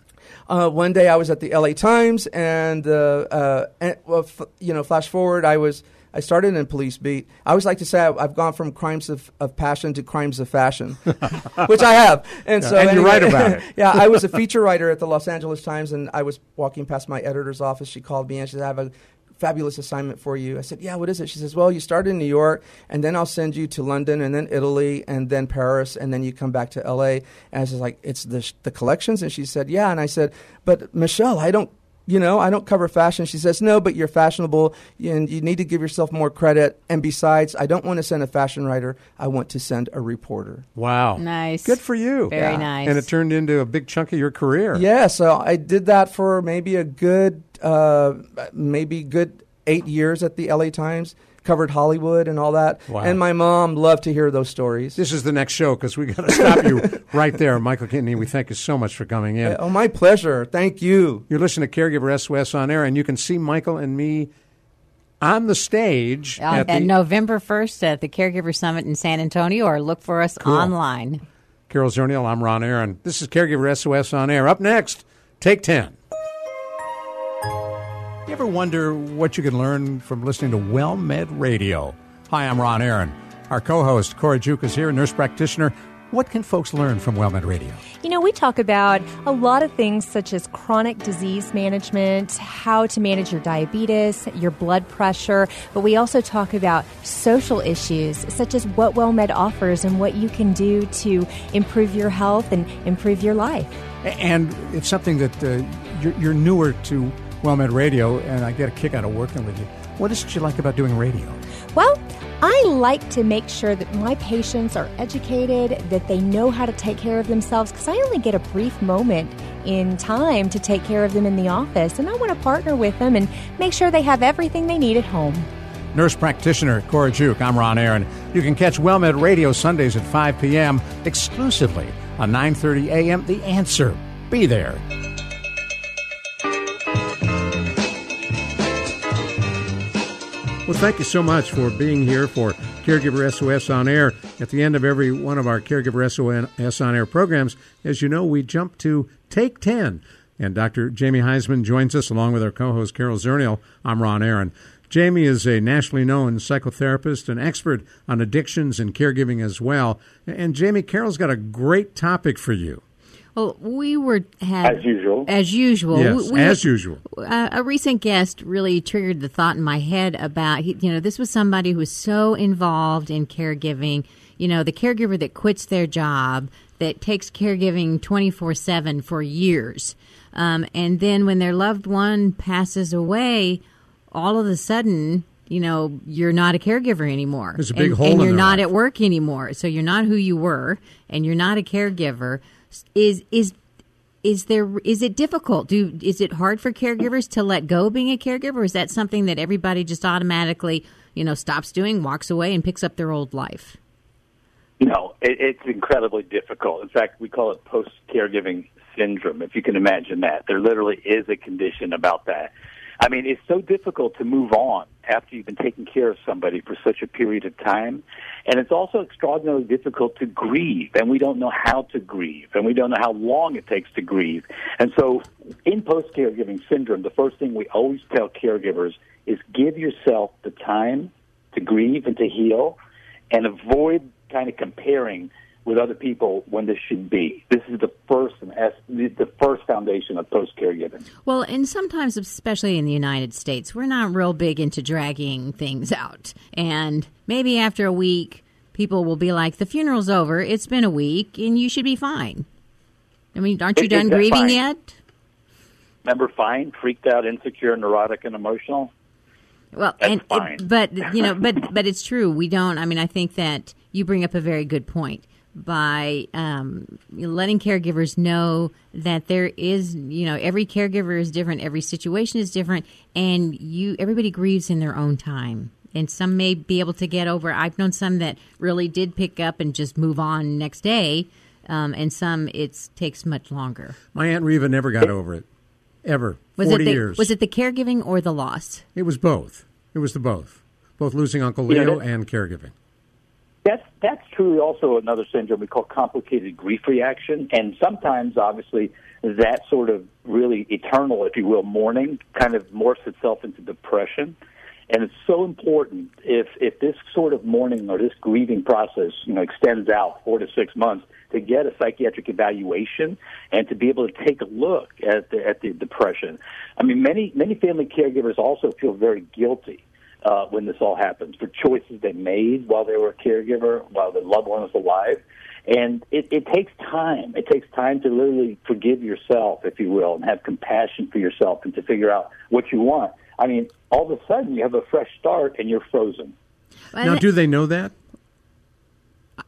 Uh, one day I was at the LA Times, and, uh, uh, and well, f- you know, flash forward, I was I started in police beat. I always like to say I've, I've gone from crimes of, of passion to crimes of fashion, [LAUGHS] which I have. And so, and you're right about it. [LAUGHS] yeah, I was a feature writer at the Los Angeles Times, and I was walking past my editor's office. She called me and she said, "I have a fabulous assignment for you." I said, "Yeah, what is it?" She says, "Well, you start in New York, and then I'll send you to London, and then Italy, and then Paris, and then you come back to L.A." And I was like, "It's the sh- the collections," and she said, "Yeah," and I said, "But Michelle, I don't." You know, I don't cover fashion. She says, No, but you're fashionable and you need to give yourself more credit. And besides, I don't want to send a fashion writer. I want to send a reporter. Wow. Nice. Good for you. Very Yeah. nice. And it turned into a big chunk of your career. Yeah, so I did that for maybe a good, uh, maybe good eight years at the LA Times. Covered Hollywood and all that. Wow. And my mom loved to hear those stories. This is the next show because we got to stop you [LAUGHS] right there. Michael Kidney, we thank you so much for coming in. oh, my pleasure. Thank you. You're listening to Caregiver SOS on air, and you can see Michael and me on the stage Uh, at the November 1st at the Caregiver Summit in San Antonio, or look for us online. Carol Zernial. I'm Ron Aaron. This is Caregiver SOS on air. Up next, Take 10. You ever wonder what you can learn from listening to WellMed Radio? Hi, I'm Ron Aaron. Our co host, Cora Juke, is here, nurse practitioner. What can folks learn from WellMed Radio? You know, we talk about a lot of things such as chronic disease management, how to manage your diabetes, your blood pressure, but we also talk about social issues such as what WellMed offers and what you can do to improve your health and improve your life. And it's something that uh, you're, you're newer to WellMed Radio, and I get a kick out of working with you. What is it you like about doing radio? Well, I like to make sure that my patients are educated, that they know how to take care of themselves, because I only get a brief moment in time to take care of them in the office, and I want to partner with them and make sure they have everything they need at home. Nurse practitioner Cora Juke. I'm Ron Aaron. You can catch WellMed Radio Sundays at 5 p.m. exclusively on 9:30 a.m. The Answer. Be there. Well, thank you so much for being here for Caregiver SOS on Air. At the end of every one of our Caregiver SOS on Air programs, as you know, we jump to Take 10. And Dr. Jamie Huysman joins us along with our co host Carol Zernial. I'm Ron Aaron. Jamie is a nationally known psychotherapist, and expert on addictions and caregiving as well. And Jamie, Carol's got a great topic for you. Well, we were had As usual. As usual, Yes, We- we- as usual. Uh, a recent guest really triggered the thought in my head about you know this was somebody who was so involved in caregiving. You know, the caregiver that quits their job that takes caregiving twenty four seven for years, um, and then when their loved one passes away, all of a sudden. You know, you're not a caregiver anymore. There's a big and, hole and in you're their not life. at work anymore. So you're not who you were, and you're not a caregiver. Is is is there is it difficult? Do is it hard for caregivers to let go of being a caregiver? Is that something that everybody just automatically you know stops doing, walks away, and picks up their old life? No, it, it's incredibly difficult. In fact, we call it post caregiving syndrome, if you can imagine that. There literally is a condition about that. I mean, it's so difficult to move on after you've been taking care of somebody for such a period of time. And it's also extraordinarily difficult to grieve, and we don't know how to grieve, and we don't know how long it takes to grieve. And so, in post caregiving syndrome, the first thing we always tell caregivers is give yourself the time to grieve and to heal, and avoid kind of comparing with other people when this should be. This is the first the first foundation of post caregiving. Well, and sometimes, especially in the United States, we're not real big into dragging things out. And maybe after a week, people will be like, "The funeral's over. It's been a week, and you should be fine." I mean, aren't you done grieving fine? yet? Remember, fine, freaked out, insecure, neurotic, and emotional. Well, That's and fine. It, but you know, but [LAUGHS] but it's true. We don't. I mean, I think that you bring up a very good point by um, letting caregivers know that there is, you know, every caregiver is different, every situation is different, and you everybody grieves in their own time. And some may be able to get over. I've known some that really did pick up and just move on next day, um, and some it takes much longer. My aunt Reva never got over it, ever. Was Forty it the, years. Was it the caregiving or the loss? It was both. It was the both. Both losing Uncle Leo that- and caregiving. That's that's truly also another syndrome we call complicated grief reaction, and sometimes, obviously, that sort of really eternal, if you will, mourning kind of morphs itself into depression. And it's so important if if this sort of mourning or this grieving process, you know, extends out four to six months, to get a psychiatric evaluation and to be able to take a look at the at the depression. I mean, many many family caregivers also feel very guilty uh, when this all happens for choices they made while they were a caregiver, while their loved one was alive. And it, it takes time. It takes time to literally forgive yourself, if you will, and have compassion for yourself and to figure out what you want. I mean, all of a sudden you have a fresh start and you're frozen. Now, do they know that?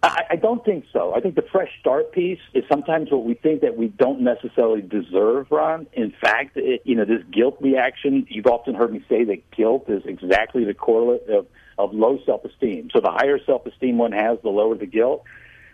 I, I don't think so. I think the fresh start piece is sometimes what we think that we don't necessarily deserve, Ron. In fact, it, you know, this guilt reaction, you've often heard me say that guilt is exactly the correlate of, of low self-esteem. So the higher self-esteem one has, the lower the guilt.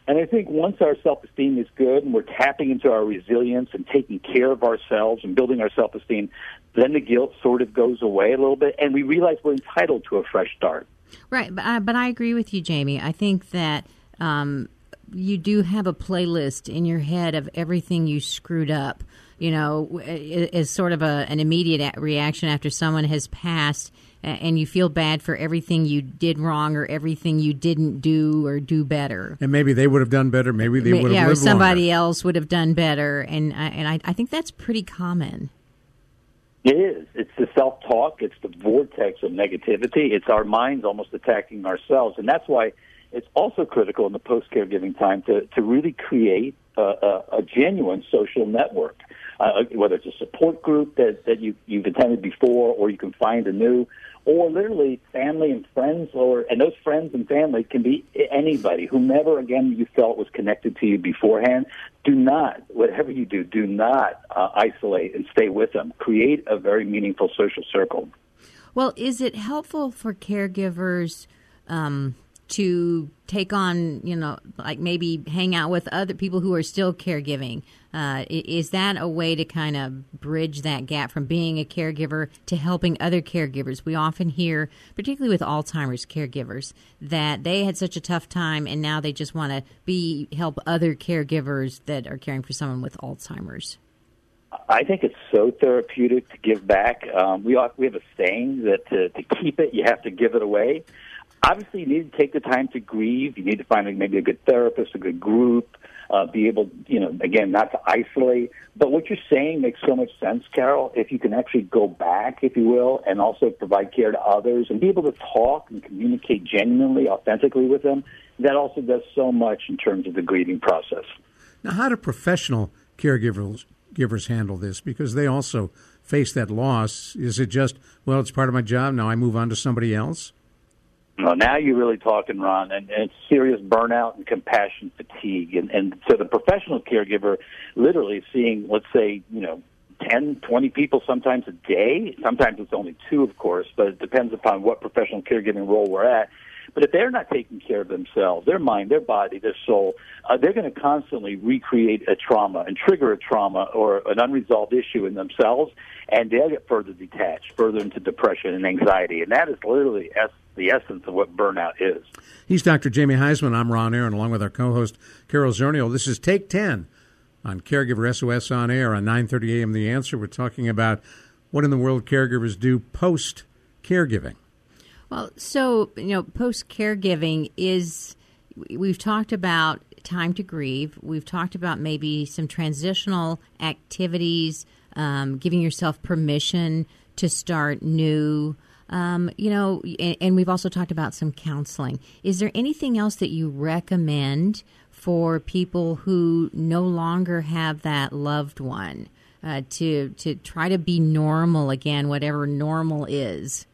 And I think once our self-esteem is good and we're tapping into our resilience and taking care of ourselves and building our self-esteem, then the guilt sort of goes away a little bit and we realize we're entitled to a fresh start. Right, but I, but I agree with you, Jamie. I think that um, you do have a playlist in your head of everything you screwed up. You know, as sort of a, an immediate reaction after someone has passed, and you feel bad for everything you did wrong or everything you didn't do or do better. And maybe they would have done better. Maybe they would have yeah, or somebody longer. else would have done better, and I, and I, I think that's pretty common. It is. It's the self talk. It's the vortex of negativity. It's our minds almost attacking ourselves. And that's why it's also critical in the post caregiving time to, to really create a, a, a genuine social network, uh, whether it's a support group that, that you, you've attended before or you can find a new, or literally family and friends, or and those friends and family can be anybody, whomever again you felt was connected to you beforehand. Do not, whatever you do, do not uh, isolate and stay with them. Create a very meaningful social circle. Well, is it helpful for caregivers um, to take on, you know, like maybe hang out with other people who are still caregiving? Uh, is that a way to kind of bridge that gap from being a caregiver to helping other caregivers? We often hear, particularly with Alzheimer's caregivers, that they had such a tough time and now they just want to be help other caregivers that are caring for someone with Alzheimer's. I think it's so therapeutic to give back. Um, we we have a saying that to, to keep it, you have to give it away. Obviously, you need to take the time to grieve. You need to find maybe a good therapist, a good group, uh, be able, you know, again, not to isolate. But what you're saying makes so much sense, Carol. If you can actually go back, if you will, and also provide care to others and be able to talk and communicate genuinely, authentically with them, that also does so much in terms of the grieving process. Now, how do professional caregivers givers handle this? Because they also face that loss. Is it just, well, it's part of my job, now I move on to somebody else? No, now you're really talking, Ron, and, and it's serious burnout and compassion fatigue. And, and so the professional caregiver literally seeing, let's say, you know, 10, 20 people sometimes a day. Sometimes it's only two, of course, but it depends upon what professional caregiving role we're at. But if they're not taking care of themselves, their mind, their body, their soul, uh, they're going to constantly recreate a trauma and trigger a trauma or an unresolved issue in themselves, and they'll get further detached, further into depression and anxiety. And that is literally es- the essence of what burnout is. He's Dr. Jamie Huysman. I'm Ron Aaron, along with our co-host Carol Zernial. This is Take 10 on Caregiver SOS on air on 9:30 a.m. The Answer. We're talking about what in the world caregivers do post caregiving. Well, so you know, post caregiving is we've talked about time to grieve. We've talked about maybe some transitional activities, um, giving yourself permission to start new. Um, you know, and, and we've also talked about some counseling. Is there anything else that you recommend for people who no longer have that loved one uh, to to try to be normal again, whatever normal is?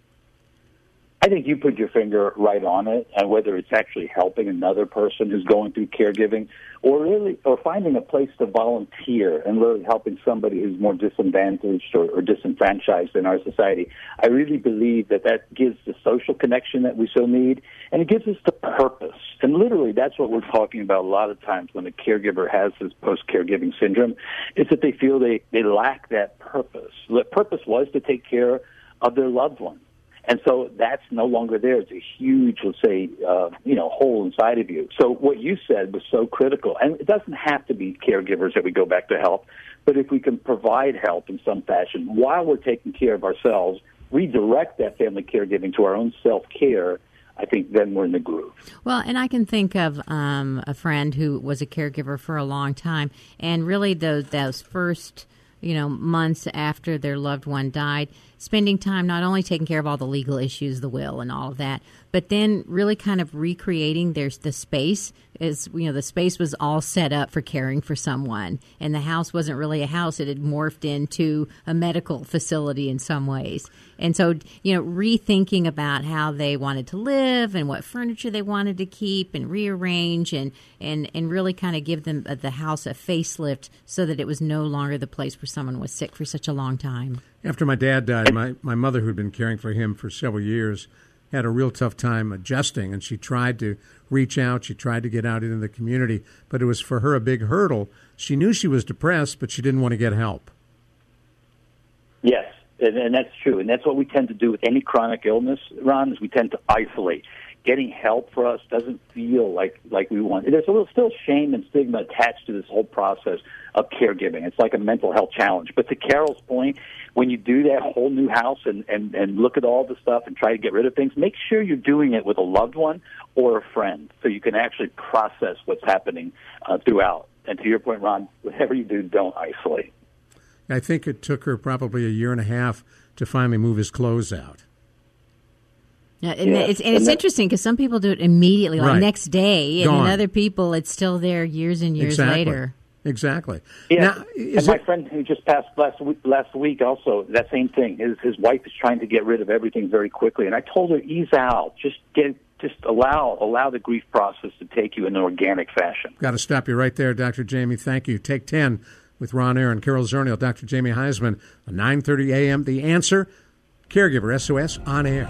I think you put your finger right on it, and whether it's actually helping another person who's going through caregiving, or really, or finding a place to volunteer and really helping somebody who's more disadvantaged or, or disenfranchised in our society. I really believe that that gives the social connection that we so need, and it gives us the purpose. And literally, that's what we're talking about a lot of times when a caregiver has this post-caregiving syndrome, is that they feel they they lack that purpose. The purpose was to take care of their loved one. And so that's no longer there. It's a huge, let's say, uh, you know, hole inside of you. So what you said was so critical. And it doesn't have to be caregivers that we go back to help, but if we can provide help in some fashion while we're taking care of ourselves, redirect that family caregiving to our own self-care, I think then we're in the groove. Well, and I can think of um, a friend who was a caregiver for a long time, and really those those first you know months after their loved one died, spending time not only taking care of all the legal issues, the will, and all of that, but then really kind of recreating there's the space. Is you know the space was all set up for caring for someone and the house wasn't really a house. It had morphed into a medical facility in some ways. And so you know rethinking about how they wanted to live and what furniture they wanted to keep and rearrange and and and really kind of give them uh, the house a facelift so that it was no longer the place where someone was sick for such a long time after my dad died my my mother who'd been caring for him for several years had a real tough time adjusting, and she tried to reach out. She tried to get out into the community, but it was for her a big hurdle. She knew she was depressed, but she didn't want to get help. Yes, and, and that's true, and that's what we tend to do with any chronic illness. Ron is we tend to isolate. Getting help for us doesn't feel like like we want. There's a little still shame and stigma attached to this whole process of caregiving. It's like a mental health challenge. But to Carol's point, when you do that whole new house and, and, and look at all the stuff and try to get rid of things, make sure you're doing it with a loved one or a friend so you can actually process what's happening uh, throughout. And to your point, Ron, whatever you do, don't isolate. I think it took her probably a year and a half to finally move his clothes out. Yeah, and yeah. it's and it's and interesting because some people do it immediately, like right. next day, and Gone. other people, it's still there years and years exactly. later. Exactly. Yeah, now, and my it, friend who just passed last week, last week also that same thing. His his wife is trying to get rid of everything very quickly, and I told her ease out, just get just allow allow the grief process to take you in an organic fashion. Got to stop you right there, Dr. Jamie. Thank you. Take ten with Ron Aaron, Carol Zernial, Dr. Jamie Huysman, 9:30 a.m. The Answer, Caregiver SOS on air.